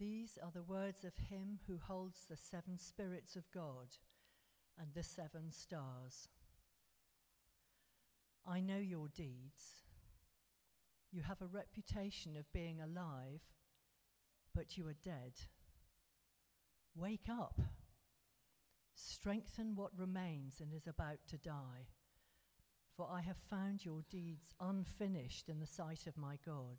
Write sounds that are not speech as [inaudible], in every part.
These are the words of him who holds the seven spirits of God and the seven stars. I know your deeds. You have a reputation of being alive, but you are dead. Wake up. Strengthen what remains and is about to die. For I have found your deeds unfinished in the sight of my God.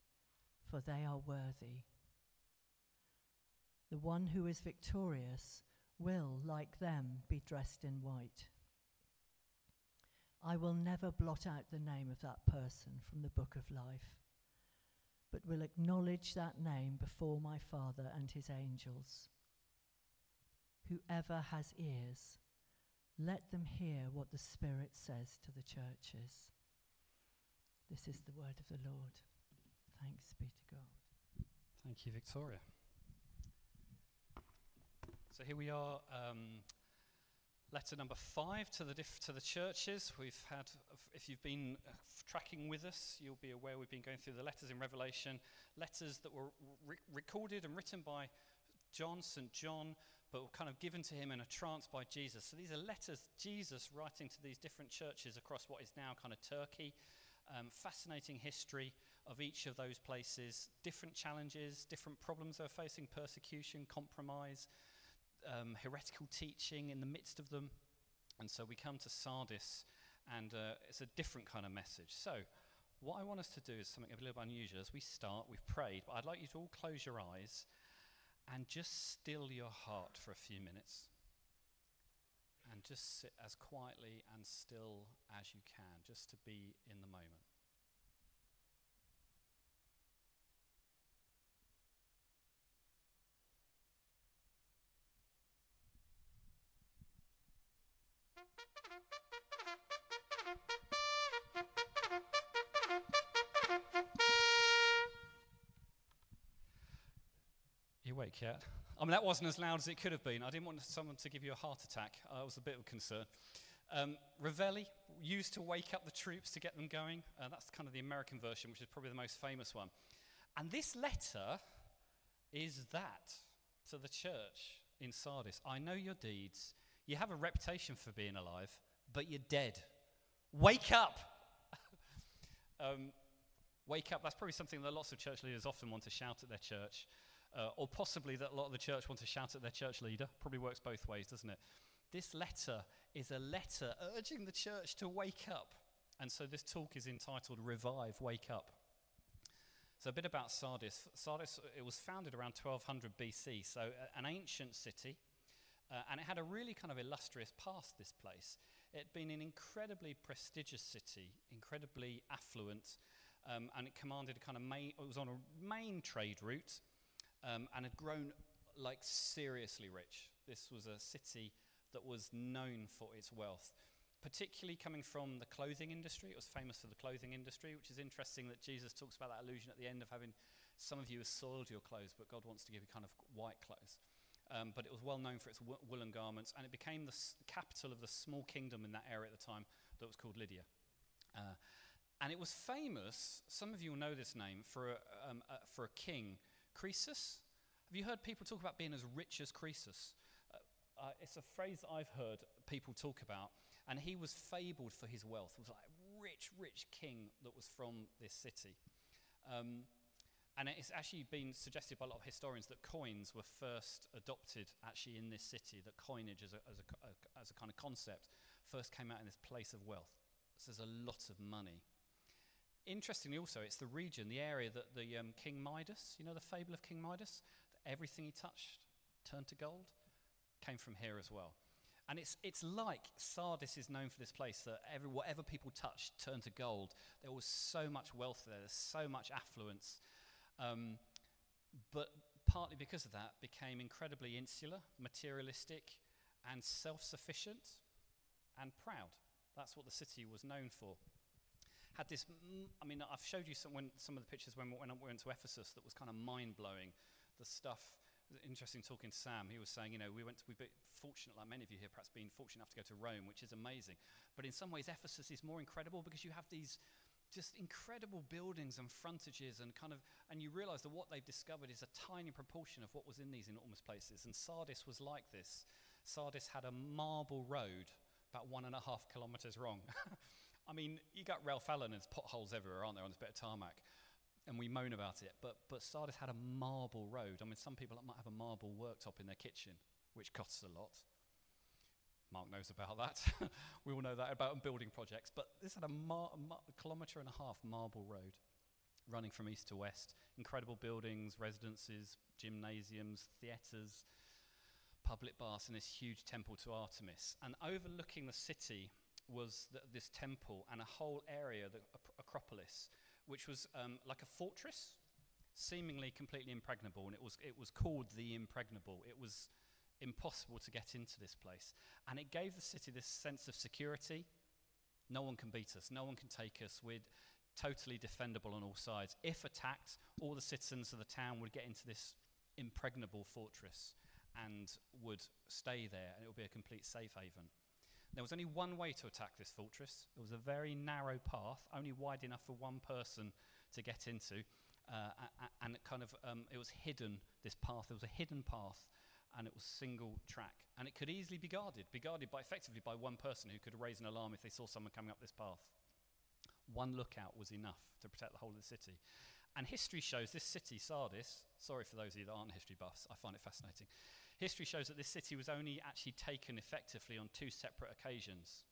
for they are worthy. The one who is victorious will, like them, be dressed in white. I will never blot out the name of that person from the book of life, but will acknowledge that name before my Father and his angels. Whoever has ears, let them hear what the Spirit says to the churches. This is the word of the Lord. Thanks be to God. Thank you, Victoria. So here we are, um, letter number five to the diff- to the churches. We've had, if you've been uh, tracking with us, you'll be aware we've been going through the letters in Revelation, letters that were re- recorded and written by John, St. John, but were kind of given to him in a trance by Jesus. So these are letters Jesus writing to these different churches across what is now kind of Turkey. Um, fascinating history of each of those places, different challenges, different problems they're facing, persecution, compromise, um, heretical teaching in the midst of them. And so we come to Sardis, and uh, it's a different kind of message. So, what I want us to do is something a little bit unusual. As we start, we've prayed, but I'd like you to all close your eyes and just still your heart for a few minutes. And just sit as quietly and still as you can, just to be in the moment. Yet? I mean, that wasn't as loud as it could have been. I didn't want someone to give you a heart attack. Uh, I was a bit of concern. Um, Reveille, used to wake up the troops to get them going. Uh, that's kind of the American version, which is probably the most famous one. And this letter is that to the church in Sardis. I know your deeds. You have a reputation for being alive, but you're dead. Wake up! [laughs] um, wake up. That's probably something that lots of church leaders often want to shout at their church. Uh, or possibly that a lot of the church want to shout at their church leader. Probably works both ways, doesn't it? This letter is a letter urging the church to wake up. And so this talk is entitled Reveille, Wake Up. So, a bit about Sardis. Sardis, it was founded around 1200 BC, so an ancient city, uh, and it had a really kind of illustrious past, this place. It had been an incredibly prestigious city, incredibly affluent, um, and it commanded a kind of main, it was on a main trade route um, and had grown like seriously rich. This was a city that was known for its wealth, particularly coming from the clothing industry. It was famous for the clothing industry, which is interesting that Jesus talks about that illusion at the end of having some of you have soiled your clothes, but God wants to give you kind of white clothes. Um, but it was well known for its woolen garments, and it became the s- capital of the small kingdom in that area at the time that was called Lydia. Uh, and it was famous, some of you will know this name, for a, um, uh, for a king Croesus? Have you heard people talk about being as rich as Croesus? Uh, uh, it's a phrase I've heard people talk about, and he was fabled for his wealth. He was like a rich, rich king that was from this city. Um, and it's actually been suggested by a lot of historians that coins were first adopted actually in this city, that coinage as a, as a, a, as a kind of concept first came out in this place of wealth. So there's a lot of money Interestingly, also, it's the region, the area that the um, King Midas, you know the fable of King Midas? Everything he touched turned to gold, came from here as well. And it's, it's like Sardis is known for this place that every, whatever people touched turned to gold. There was so much wealth there, there's so much affluence. Um, but partly because of that, became incredibly insular, materialistic, and self sufficient and proud. That's what the city was known for. Had this, I mean, I've showed you some, when, some of the pictures when, when I went to Ephesus that was kind of mind blowing. The stuff, interesting talking to Sam. He was saying, you know, we went to, we've been fortunate, like many of you here, perhaps been fortunate enough to go to Rome, which is amazing. But in some ways, Ephesus is more incredible because you have these just incredible buildings and frontages and kind of and you realize that what they've discovered is a tiny proportion of what was in these enormous places and sardis was like this sardis had a marble road about one and a half kilometers long [laughs] i mean you got ralph allen and there's potholes everywhere aren't there on this bit of tarmac and we moan about it but but sardis had a marble road i mean some people might have a marble worktop in their kitchen which costs a lot Mark knows about that. [laughs] we all know that about building projects. But this had a, mar- mar- a kilometre and a half marble road running from east to west. Incredible buildings, residences, gymnasiums, theatres, public baths, and this huge temple to Artemis. And overlooking the city was th- this temple and a whole area, the Acropolis, which was um, like a fortress, seemingly completely impregnable. And it was, it was called the Impregnable. It was impossible to get into this place. And it gave the city this sense of security. No one can beat us, no one can take us. We're totally defendable on all sides. If attacked, all the citizens of the town would get into this impregnable fortress and would stay there, and it would be a complete safe haven. There was only one way to attack this fortress. It was a very narrow path, only wide enough for one person to get into. Uh, and it kind of um, it was hidden. This path, there was a hidden path and it was single track. And it could easily be guarded, be guarded by effectively by one person who could raise an alarm if they saw someone coming up this path. One lookout was enough to protect the whole of the city. And history shows this city, Sardis, sorry for those of you that aren't history buffs, I find it fascinating. History shows that this city was only actually taken effectively on two separate occasions.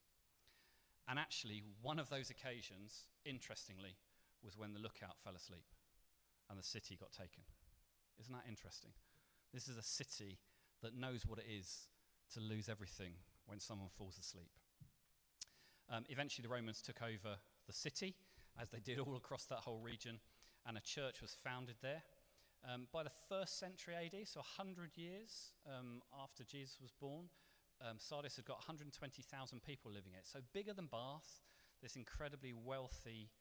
And actually, one of those occasions, interestingly, was when the lookout fell asleep and the city got taken. Isn't that interesting? This is a city that knows what it is to lose everything when someone falls asleep. Um, eventually, the Romans took over the city, as they did all across that whole region, and a church was founded there. Um, by the first century AD, so 100 years um, after Jesus was born, um, Sardis had got 120,000 people living in it. So bigger than Bath, this incredibly wealthy,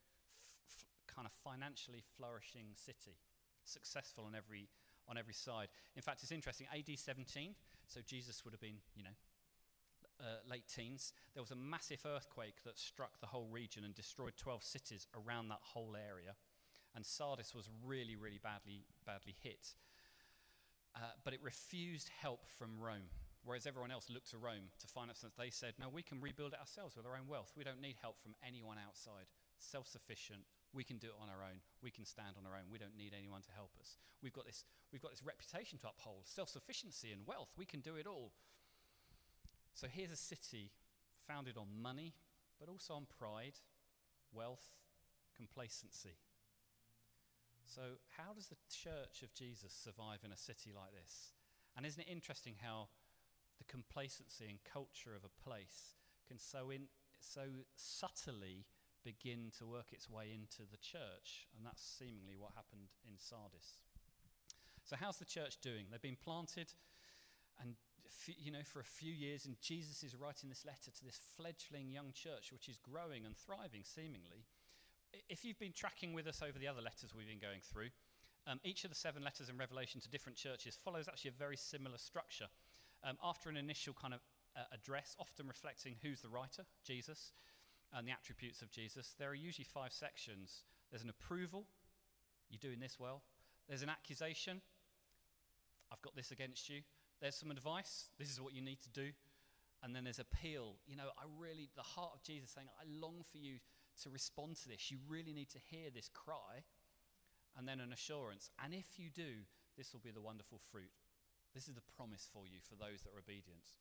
f- f- kind of financially flourishing city, successful on every on every side. In fact, it's interesting. AD 17, so Jesus would have been, you know, uh, late teens, there was a massive earthquake that struck the whole region and destroyed 12 cities around that whole area. And Sardis was really, really badly, badly hit. Uh, but it refused help from Rome. Whereas everyone else looked to Rome to finance it, they said, no, we can rebuild it ourselves with our own wealth. We don't need help from anyone outside. Self sufficient, we can do it on our own. We can stand on our own. We don't need anyone to help us. We've got this, we've got this reputation to uphold self sufficiency and wealth. We can do it all. So here's a city founded on money, but also on pride, wealth, complacency. So, how does the church of Jesus survive in a city like this? And isn't it interesting how the complacency and culture of a place can so, in, so subtly begin to work its way into the church. And that's seemingly what happened in Sardis. So, how's the church doing? They've been planted and you know for a few years and jesus is writing this letter to this fledgling young church which is growing and thriving seemingly if you've been tracking with us over the other letters we've been going through um, each of the seven letters in revelation to different churches follows actually a very similar structure um, after an initial kind of uh, address often reflecting who's the writer jesus and the attributes of Jesus, there are usually five sections. There's an approval, you're doing this well. There's an accusation, I've got this against you. There's some advice, this is what you need to do. And then there's appeal. You know, I really, the heart of Jesus saying, I long for you to respond to this. You really need to hear this cry. And then an assurance. And if you do, this will be the wonderful fruit. This is the promise for you for those that are obedient.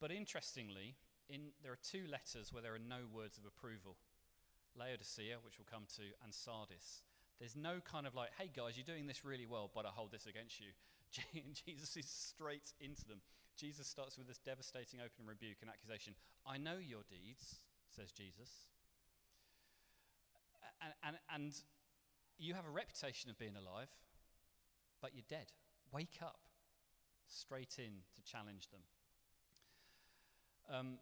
But interestingly, in, there are two letters where there are no words of approval Laodicea, which we'll come to, and Sardis. There's no kind of like, hey guys, you're doing this really well, but I hold this against you. [laughs] Jesus is straight into them. Jesus starts with this devastating open rebuke and accusation. I know your deeds, says Jesus. And, and, and you have a reputation of being alive, but you're dead. Wake up. Straight in to challenge them. Um,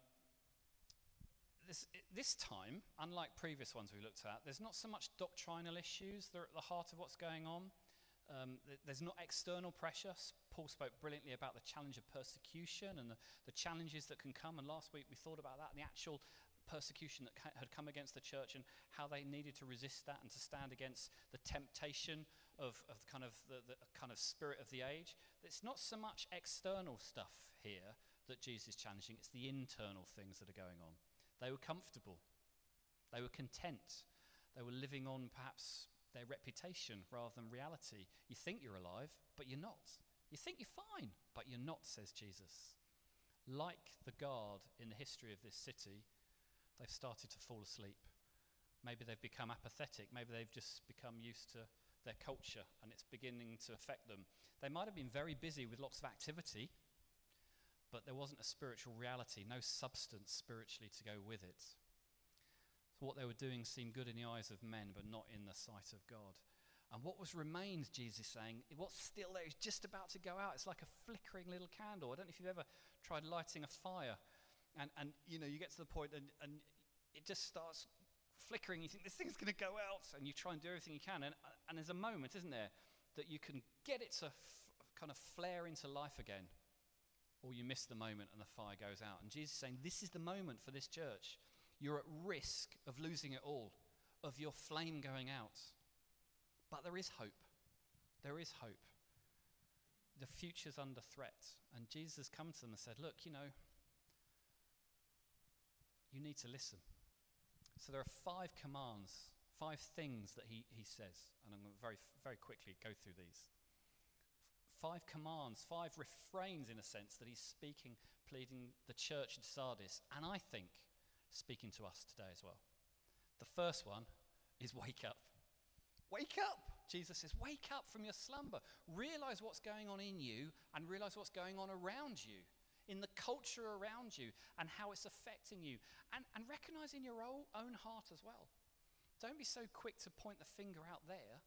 this, this time, unlike previous ones we looked at, there's not so much doctrinal issues that are at the heart of what's going on. Um, th- there's not external pressure. Paul spoke brilliantly about the challenge of persecution and the, the challenges that can come. And last week we thought about that and the actual persecution that ca- had come against the church and how they needed to resist that and to stand against the temptation of, of kind of the, the kind of spirit of the age. It's not so much external stuff here that Jesus is challenging, it's the internal things that are going on. They were comfortable, they were content, they were living on perhaps their reputation rather than reality. You think you're alive, but you're not. You think you're fine, but you're not, says Jesus. Like the guard in the history of this city, they've started to fall asleep. Maybe they've become apathetic. Maybe they've just become used to their culture and it's beginning to affect them. They might have been very busy with lots of activity, but there wasn't a spiritual reality, no substance spiritually to go with it. So what they were doing seemed good in the eyes of men, but not in the sight of God. And what was remained, Jesus saying, what's still there is just about to go out. It's like a flickering little candle. I don't know if you've ever tried lighting a fire. And, and you know, you get to the point and, and it just starts flickering. You think, this thing's going to go out. And you try and do everything you can. And, and there's a moment, isn't there, that you can get it to f- kind of flare into life again. Or you miss the moment and the fire goes out. And Jesus is saying, this is the moment for this church you're at risk of losing it all, of your flame going out. But there is hope. There is hope. The future's under threat. And Jesus has come to them and said, Look, you know, you need to listen. So there are five commands, five things that he, he says. And I'm going to very, very quickly go through these. Five commands, five refrains, in a sense, that he's speaking, pleading the church in Sardis. And I think speaking to us today as well. The first one is wake up. Wake up! Jesus says, wake up from your slumber. Realize what's going on in you and realize what's going on around you, in the culture around you, and how it's affecting you. And, and recognize in your own heart as well. Don't be so quick to point the finger out there.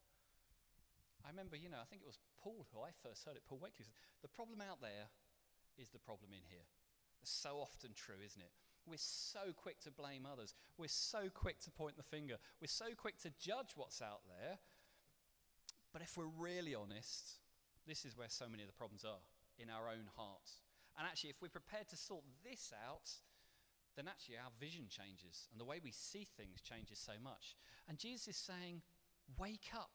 I remember, you know, I think it was Paul who I first heard it, Paul Wakely said, the problem out there is the problem in here. It's so often true, isn't it? We're so quick to blame others. We're so quick to point the finger. We're so quick to judge what's out there. But if we're really honest, this is where so many of the problems are in our own hearts. And actually, if we're prepared to sort this out, then actually our vision changes and the way we see things changes so much. And Jesus is saying, Wake up.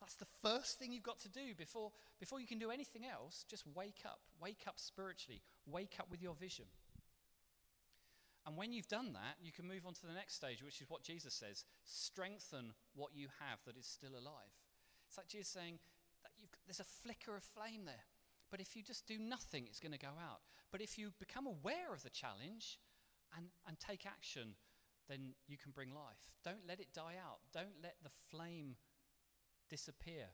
That's the first thing you've got to do before, before you can do anything else. Just wake up. Wake up spiritually. Wake up with your vision. And when you've done that, you can move on to the next stage, which is what Jesus says strengthen what you have that is still alive. It's like Jesus saying that there's a flicker of flame there. But if you just do nothing, it's going to go out. But if you become aware of the challenge and, and take action, then you can bring life. Don't let it die out. Don't let the flame disappear.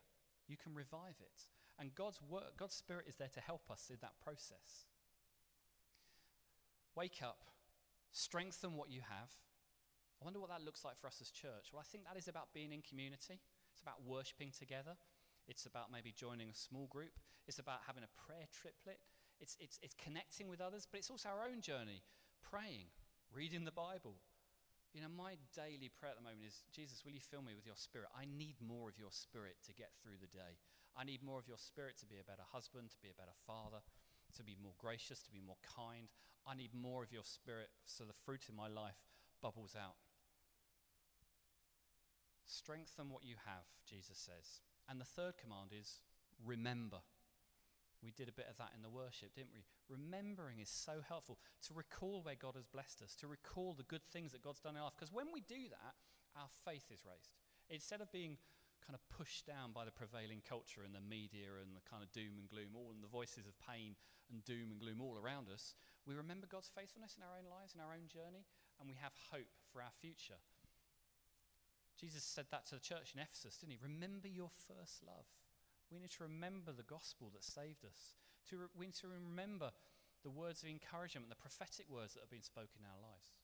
You can revive it. And God's, work, God's Spirit is there to help us in that process. Wake up strengthen what you have. I wonder what that looks like for us as church. Well, I think that is about being in community, it's about worshiping together, it's about maybe joining a small group, it's about having a prayer triplet, it's, it's, it's connecting with others, but it's also our own journey praying, reading the Bible. You know, my daily prayer at the moment is Jesus, will you fill me with your spirit? I need more of your spirit to get through the day. I need more of your spirit to be a better husband, to be a better father, to be more gracious, to be more kind. I need more of your spirit so the fruit in my life bubbles out. Strengthen what you have, Jesus says. And the third command is remember. We did a bit of that in the worship, didn't we? Remembering is so helpful to recall where God has blessed us, to recall the good things that God's done in our life. Because when we do that, our faith is raised. Instead of being kind of pushed down by the prevailing culture and the media and the kind of doom and gloom, all and the voices of pain and doom and gloom all around us, we remember God's faithfulness in our own lives, in our own journey, and we have hope for our future. Jesus said that to the church in Ephesus, didn't he? Remember your first love. We need to remember the gospel that saved us. To re- we need to remember the words of encouragement, the prophetic words that have been spoken in our lives.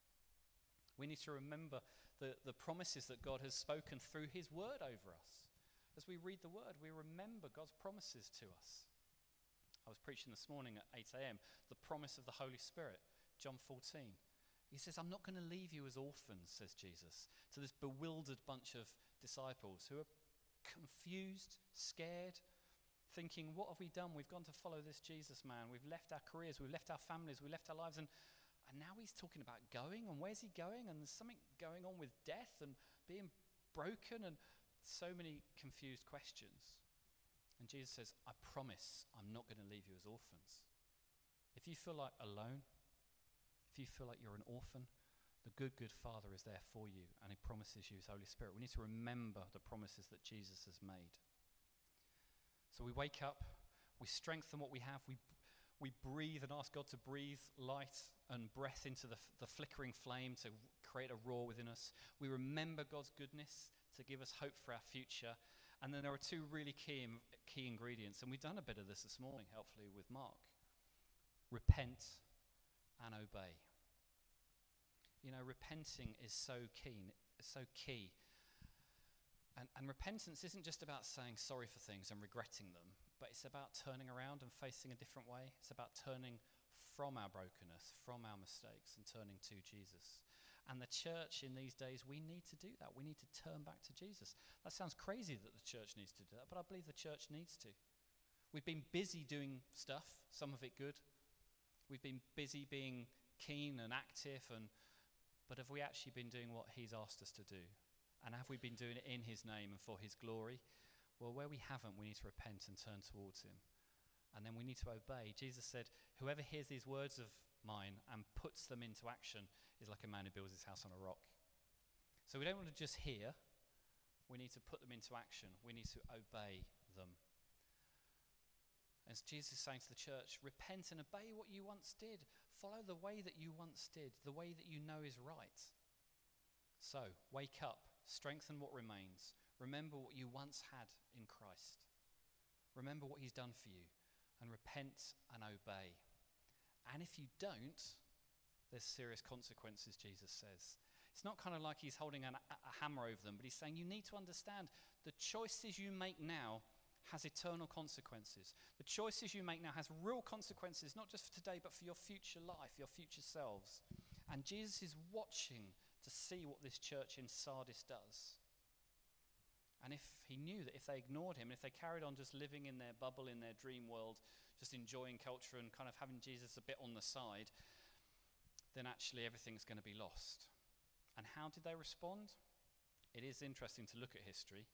We need to remember the, the promises that God has spoken through His word over us. As we read the word, we remember God's promises to us. I was preaching this morning at 8 a.m. the promise of the Holy Spirit, John 14. He says, I'm not going to leave you as orphans, says Jesus, to this bewildered bunch of disciples who are confused, scared, thinking, What have we done? We've gone to follow this Jesus man. We've left our careers, we've left our families, we've left our lives. And, and now he's talking about going. And where's he going? And there's something going on with death and being broken and so many confused questions. And Jesus says, I promise I'm not going to leave you as orphans. If you feel like alone, if you feel like you're an orphan, the good, good Father is there for you and He promises you His Holy Spirit. We need to remember the promises that Jesus has made. So we wake up, we strengthen what we have, we, we breathe and ask God to breathe light and breath into the, the flickering flame to create a roar within us. We remember God's goodness to give us hope for our future. And then there are two really key, key ingredients, and we've done a bit of this this morning, helpfully, with Mark repent and obey. You know, repenting is so keen, so key. And, and repentance isn't just about saying sorry for things and regretting them, but it's about turning around and facing a different way. It's about turning from our brokenness, from our mistakes, and turning to Jesus. And the church in these days, we need to do that. We need to turn back to Jesus. That sounds crazy that the church needs to do that, but I believe the church needs to. We've been busy doing stuff, some of it good. We've been busy being keen and active and but have we actually been doing what He's asked us to do? And have we been doing it in His name and for His glory? Well, where we haven't, we need to repent and turn towards Him. And then we need to obey. Jesus said, Whoever hears these words of mine and puts them into action is like a man who builds his house on a rock. So we don't want to just hear, we need to put them into action. We need to obey them. As Jesus is saying to the church, repent and obey what you once did. Follow the way that you once did, the way that you know is right. So, wake up, strengthen what remains. Remember what you once had in Christ. Remember what he's done for you, and repent and obey. And if you don't, there's serious consequences, Jesus says. It's not kind of like he's holding an, a hammer over them, but he's saying you need to understand the choices you make now has eternal consequences. The choices you make now has real consequences, not just for today, but for your future life, your future selves. And Jesus is watching to see what this church in Sardis does. And if he knew that if they ignored him, and if they carried on just living in their bubble, in their dream world, just enjoying culture and kind of having Jesus a bit on the side, then actually everything's going to be lost. And how did they respond? It is interesting to look at history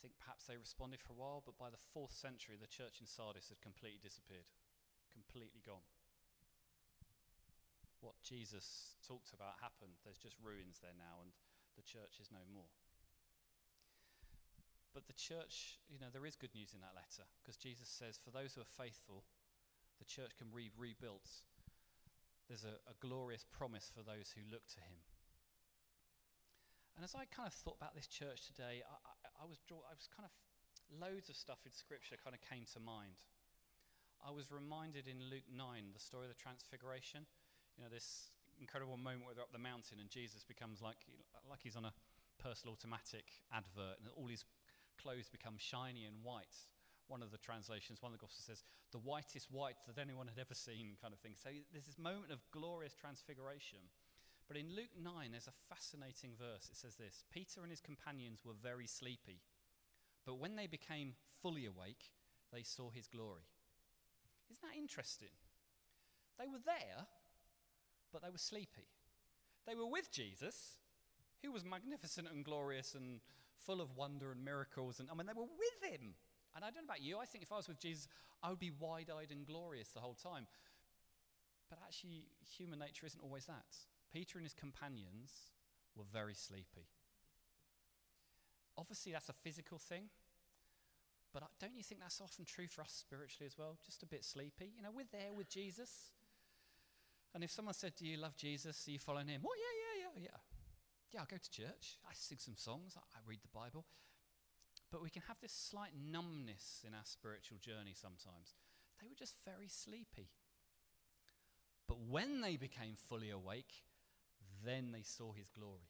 think perhaps they responded for a while, but by the fourth century, the church in Sardis had completely disappeared, completely gone. What Jesus talked about happened. There's just ruins there now, and the church is no more. But the church, you know, there is good news in that letter because Jesus says, for those who are faithful, the church can be rebuilt. There's a, a glorious promise for those who look to him. And as I kind of thought about this church today, I, I, was draw, I was kind of loads of stuff in Scripture kind of came to mind. I was reminded in Luke 9, the story of the Transfiguration. You know, this incredible moment where they're up the mountain and Jesus becomes like, like he's on a Persil automatic advert and all his clothes become shiny and white. One of the translations, one of the Gospels says, the whitest white that anyone had ever seen, kind of thing. So there's this moment of glorious transfiguration. But in Luke 9, there's a fascinating verse. It says this Peter and his companions were very sleepy, but when they became fully awake, they saw his glory. Isn't that interesting? They were there, but they were sleepy. They were with Jesus, who was magnificent and glorious and full of wonder and miracles. And I mean, they were with him. And I don't know about you, I think if I was with Jesus, I would be wide eyed and glorious the whole time. But actually, human nature isn't always that. Peter and his companions were very sleepy. Obviously, that's a physical thing, but don't you think that's often true for us spiritually as well? Just a bit sleepy. You know, we're there with Jesus. And if someone said, Do you love Jesus? Are you following him? Oh, yeah, yeah, yeah, yeah. Yeah, I go to church. I sing some songs. I read the Bible. But we can have this slight numbness in our spiritual journey sometimes. They were just very sleepy. But when they became fully awake, then they saw his glory.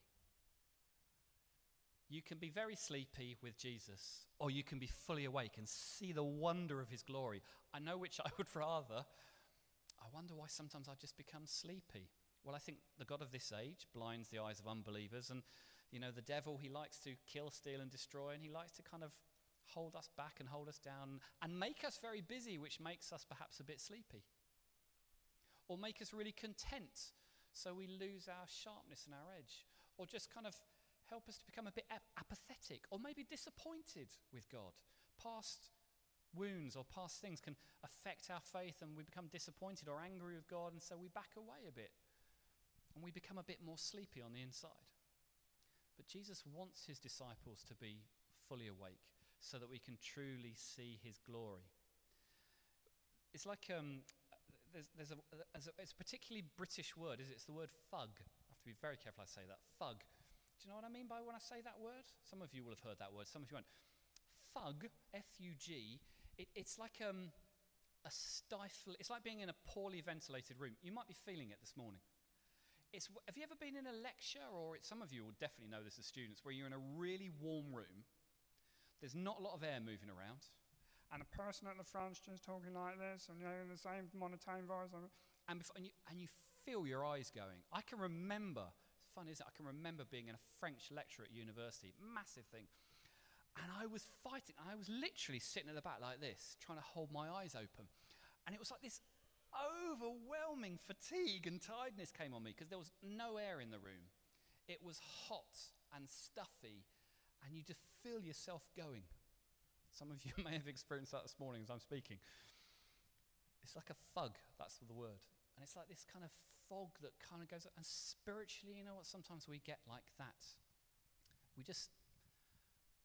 You can be very sleepy with Jesus, or you can be fully awake and see the wonder of his glory. I know which [laughs] I would rather. I wonder why sometimes I just become sleepy. Well, I think the God of this age blinds the eyes of unbelievers, and you know, the devil, he likes to kill, steal, and destroy, and he likes to kind of hold us back and hold us down and make us very busy, which makes us perhaps a bit sleepy. Or make us really content so we lose our sharpness and our edge. Or just kind of help us to become a bit ap- apathetic or maybe disappointed with God. Past wounds or past things can affect our faith and we become disappointed or angry with God, and so we back away a bit and we become a bit more sleepy on the inside. But Jesus wants his disciples to be fully awake so that we can truly see his glory. It's like um, there's, a, there's, a, it's a particularly British word, is it? It's the word fug. I have to be very careful I say that. Fug. Do you know what I mean by when I say that word? Some of you will have heard that word, some of you won't. Fug, F U G, it, it's like um, a stifle, it's like being in a poorly ventilated room. You might be feeling it this morning. It's, have you ever been in a lecture, or some of you will definitely know this as students, where you're in a really warm room, there's not a lot of air moving around, and a person at the front's just talking like this, and you know, in the same monotone voice, and, before, and, you, and you feel your eyes going. I can remember, it's fun, is? I can remember being in a French lecture at university, massive thing, and I was fighting. I was literally sitting at the back like this, trying to hold my eyes open. And it was like this overwhelming fatigue and tiredness came on me because there was no air in the room. It was hot and stuffy, and you just feel yourself going. Some of you [laughs] may have experienced that this morning as I'm speaking. It's like a fug, that's the word. And it's like this kind of fog that kind of goes, and spiritually, you know what? Sometimes we get like that. We just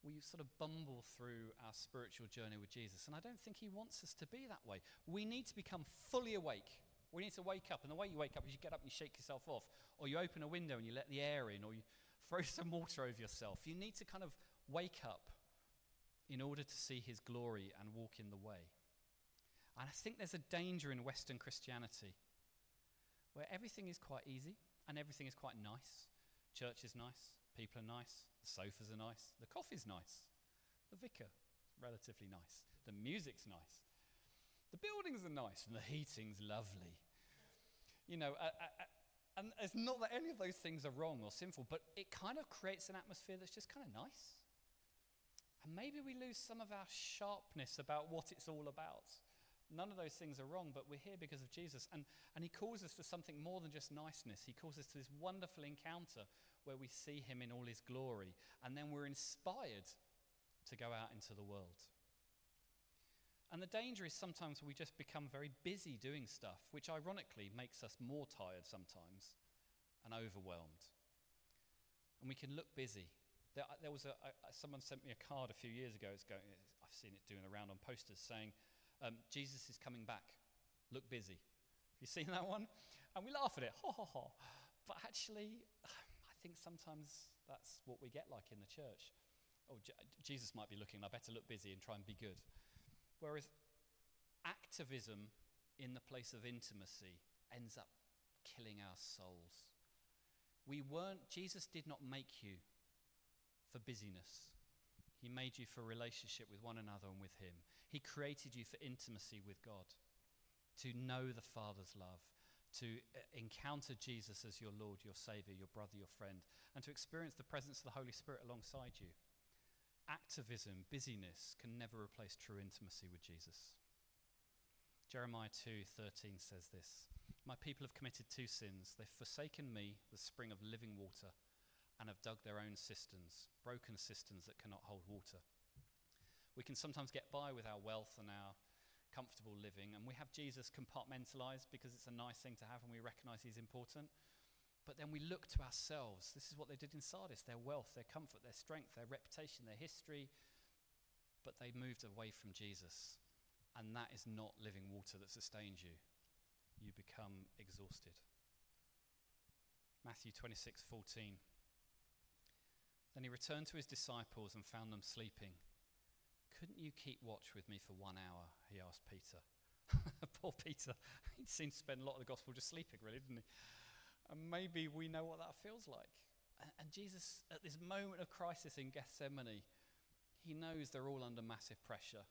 we sort of bumble through our spiritual journey with Jesus. And I don't think he wants us to be that way. We need to become fully awake. We need to wake up. And the way you wake up is you get up and you shake yourself off, or you open a window and you let the air in, or you [laughs] throw some water over yourself. You need to kind of wake up in order to see his glory and walk in the way. And I think there's a danger in Western Christianity where everything is quite easy and everything is quite nice. Church is nice, people are nice, the sofas are nice. The coffee's nice. The vicar is relatively nice. The music's nice. The buildings are nice and the heating's lovely. You know, and it's not that any of those things are wrong or sinful, but it kind of creates an atmosphere that's just kind of nice. And maybe we lose some of our sharpness about what it's all about. None of those things are wrong, but we're here because of Jesus. And, and He calls us to something more than just niceness. He calls us to this wonderful encounter where we see Him in all His glory. And then we're inspired to go out into the world. And the danger is sometimes we just become very busy doing stuff, which ironically makes us more tired sometimes and overwhelmed. And we can look busy. There, there was a, a, someone sent me a card a few years ago. It's going, I've seen it doing around on posters saying, um, Jesus is coming back. Look busy. Have you [laughs] seen that one? And we laugh at it. But actually, [sighs] I think sometimes that's what we get like in the church. Oh, J- Jesus might be looking, I better look busy and try and be good. Whereas activism in the place of intimacy ends up killing our souls. We weren't, Jesus did not make you for busyness. He made you for relationship with one another and with Him. He created you for intimacy with God, to know the Father's love, to uh, encounter Jesus as your Lord, your Savior, your brother, your friend, and to experience the presence of the Holy Spirit alongside you activism, busyness can never replace true intimacy with Jesus. Jeremiah 2:13 says this, "My people have committed two sins. They've forsaken me, the spring of living water, and have dug their own cisterns, broken cisterns that cannot hold water." We can sometimes get by with our wealth and our comfortable living, and we have Jesus compartmentalized because it's a nice thing to have and we recognize he's important. But then we look to ourselves. This is what they did in Sardis their wealth, their comfort, their strength, their reputation, their history. But they moved away from Jesus. And that is not living water that sustains you. You become exhausted. Matthew 26 14. Then he returned to his disciples and found them sleeping. Couldn't you keep watch with me for one hour? He asked Peter. [laughs] Poor Peter. [laughs] He seemed to spend a lot of the gospel just sleeping, really, didn't he? And maybe we know what that feels like. And, and Jesus, at this moment of crisis in Gethsemane, he knows they're all under massive pressure.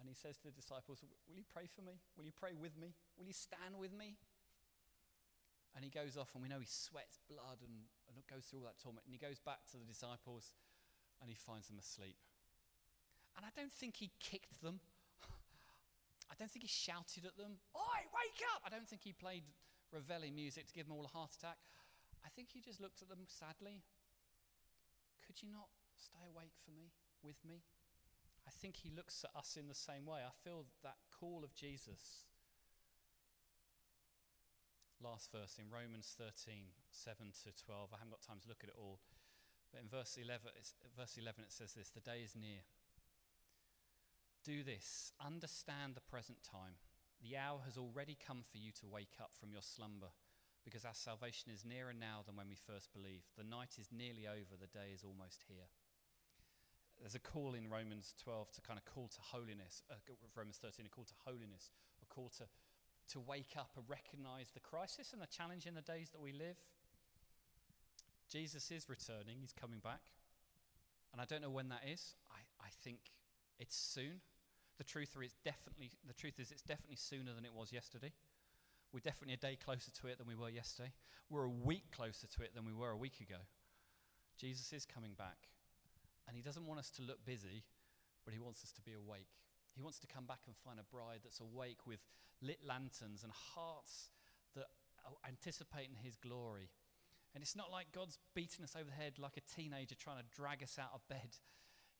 And he says to the disciples, Will you pray for me? Will you pray with me? Will you stand with me? And he goes off, and we know he sweats blood and, and goes through all that torment. And he goes back to the disciples and he finds them asleep. And I don't think he kicked them. [laughs] I don't think he shouted at them, Oi, wake up! I don't think he played Reveille music to give them all a heart attack. I think he just looked at them sadly. Could you not stay awake for me, with me? I think he looks at us in the same way. I feel that call of Jesus. Last verse in Romans 13, 7 to 12. I haven't got time to look at it all. But in verse 11, verse 11 it says this The day is near. Do this, understand the present time. The hour has already come for you to wake up from your slumber, because our salvation is nearer now than when we first believed. The night is nearly over, the day is almost here. There's a call in Romans 12 to kind of call to holiness, uh, Romans 13, a call to holiness, a call to, to wake up and recognize the crisis and the challenge in the days that we live. Jesus is returning, he's coming back. And I don't know when that is. I, I think it's soon. The truth is definitely the truth is it's definitely sooner than it was yesterday. We're definitely a day closer to it than we were yesterday. We're a week closer to it than we were a week ago. Jesus is coming back. And he doesn't want us to look busy, but he wants us to be awake. He wants to come back and find a bride that's awake with lit lanterns and hearts that are anticipating his glory. And it's not like God's beating us over the head like a teenager trying to drag us out of bed.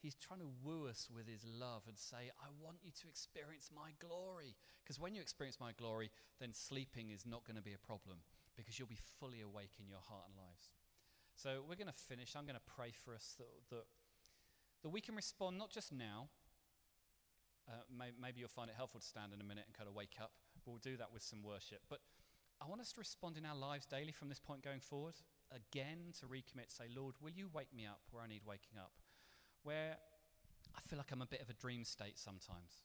He's trying to woo us with his love and say, I want you to experience my glory. Because when you experience my glory, then sleeping is not going to be a problem because you'll be fully awake in your heart and lives. So we're going to finish. I'm going to pray for us that, that, that we can respond not just now. Uh, may, maybe you'll find it helpful to stand in a minute and kind of wake up. But we'll do that with some worship. But I want us to respond in our lives daily from this point going forward. Again, to recommit, say, Lord, will you wake me up where I need waking up? where I feel like I'm a bit of a dream state sometimes.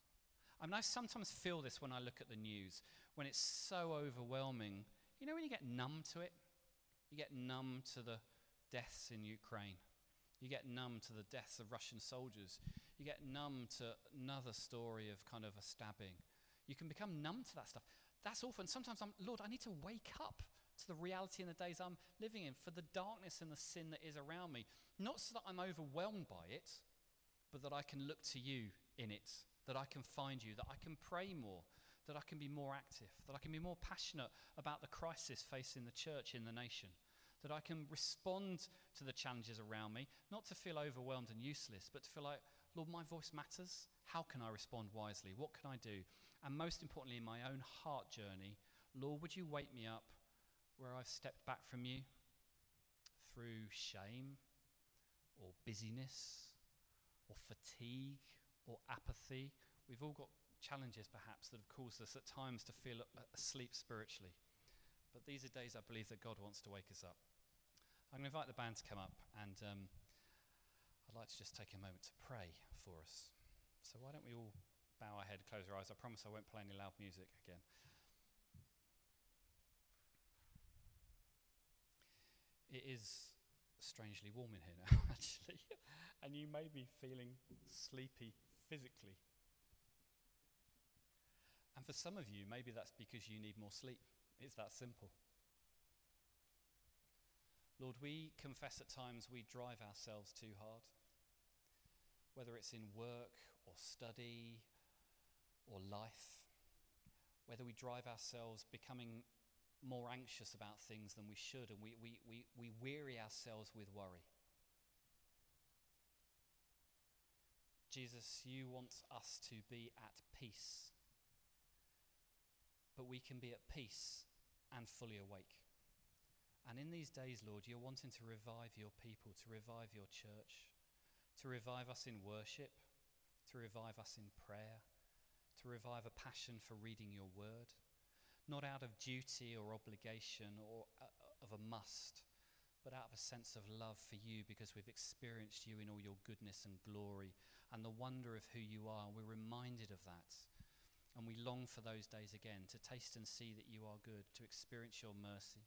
I mean, I sometimes feel this when I look at the news, when it's so overwhelming. You know, when you get numb to it? You get numb to the deaths in Ukraine. You get numb to the deaths of Russian soldiers. You get numb to another story of kind of a stabbing. You can become numb to that stuff. That's awful. And sometimes I'm, Lord, I need to wake up to the reality in the days I'm living in, for the darkness and the sin that is around me. Not so that I'm overwhelmed by it, but that I can look to you in it, that I can find you, that I can pray more, that I can be more active, that I can be more passionate about the crisis facing the church in the nation, that I can respond to the challenges around me, not to feel overwhelmed and useless, but to feel like, Lord, my voice matters. How can I respond wisely? What can I do? And most importantly, in my own heart journey, Lord, would you wake me up where I've stepped back from you through shame or busyness or fatigue or apathy. We've all got challenges perhaps that have caused us at times to feel asleep spiritually. But these are days I believe that God wants to wake us up. I'm going to invite the band to come up and um, I'd like to just take a moment to pray for us. So why don't we all bow our head, close our eyes. I promise I won't play any loud music again. It is strangely warm in here now, [laughs] actually, and you may be feeling sleepy physically. And for some of you, maybe that's because you need more sleep. It's that simple. Lord, we confess at times we drive ourselves too hard, whether it's in work or study or life, whether we drive ourselves becoming more anxious about things than we should, and we, we, we, we weary ourselves with worry. Jesus, you want us to be at peace. But we can be at peace and fully awake. And in these days, Lord, you're wanting to revive your people, to revive your church, to revive us in worship, to revive us in prayer, to revive a passion for reading your word not out of duty or obligation or uh, of a must, but out of a sense of love for you because we've experienced you in all your goodness and glory and the wonder of who you are. We're reminded of that. And we long for those days again to taste and see that you are good, to experience your mercy,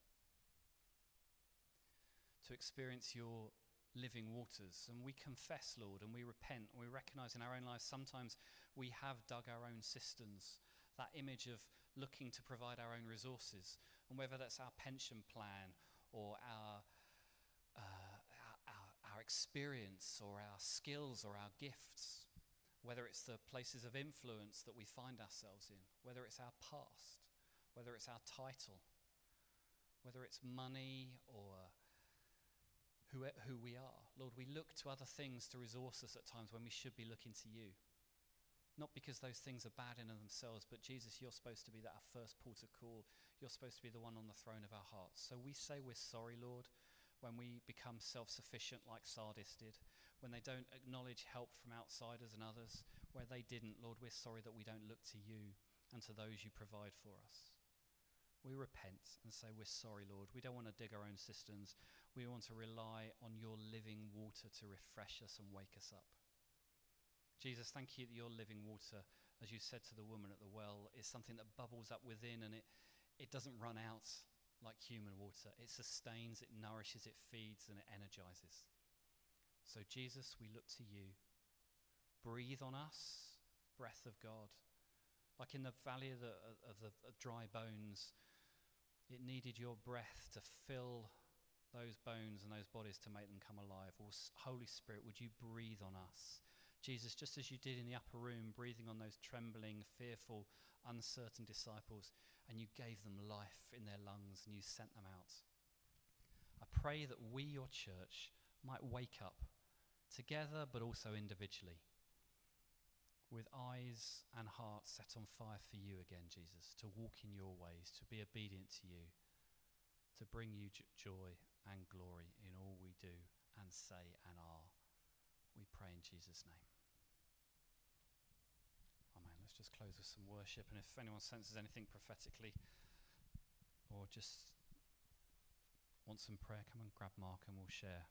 to experience your living waters. And we confess, Lord, and we repent, and we recognize in our own lives sometimes we have dug our own cisterns. That image of looking to provide our own resources, and whether that's our pension plan or our, uh, our, our, our experience or our skills or our gifts, whether it's the places of influence that we find ourselves in, whether it's our past, whether it's our title, whether it's money or who, who we are. Lord, we look to other things to resource us at times when we should be looking to you. Not because those things are bad in themselves, but Jesus, you're supposed to be that our first port of call. You're supposed to be the one on the throne of our hearts. So we say we're sorry, Lord, when we become self sufficient like Sardis did, when they don't acknowledge help from outsiders and others, where they didn't, Lord, we're sorry that we don't look to you and to those you provide for us. We repent and say, We're sorry, Lord. We don't want to dig our own cisterns. We want to rely on your living water to refresh us and wake us up. Jesus, thank you that your living water, as you said to the woman at the well, is something that bubbles up within and it, it doesn't run out like human water. It sustains, it nourishes, it feeds, and it energizes. So, Jesus, we look to you. Breathe on us, breath of God. Like in the valley of the, of the dry bones, it needed your breath to fill those bones and those bodies to make them come alive. Holy Spirit, would you breathe on us? Jesus, just as you did in the upper room, breathing on those trembling, fearful, uncertain disciples, and you gave them life in their lungs and you sent them out. I pray that we, your church, might wake up together but also individually with eyes and hearts set on fire for you again, Jesus, to walk in your ways, to be obedient to you, to bring you joy and glory in all we do and say and are. We pray in Jesus' name. Amen. Let's just close with some worship. And if anyone senses anything prophetically or just wants some prayer, come and grab Mark and we'll share.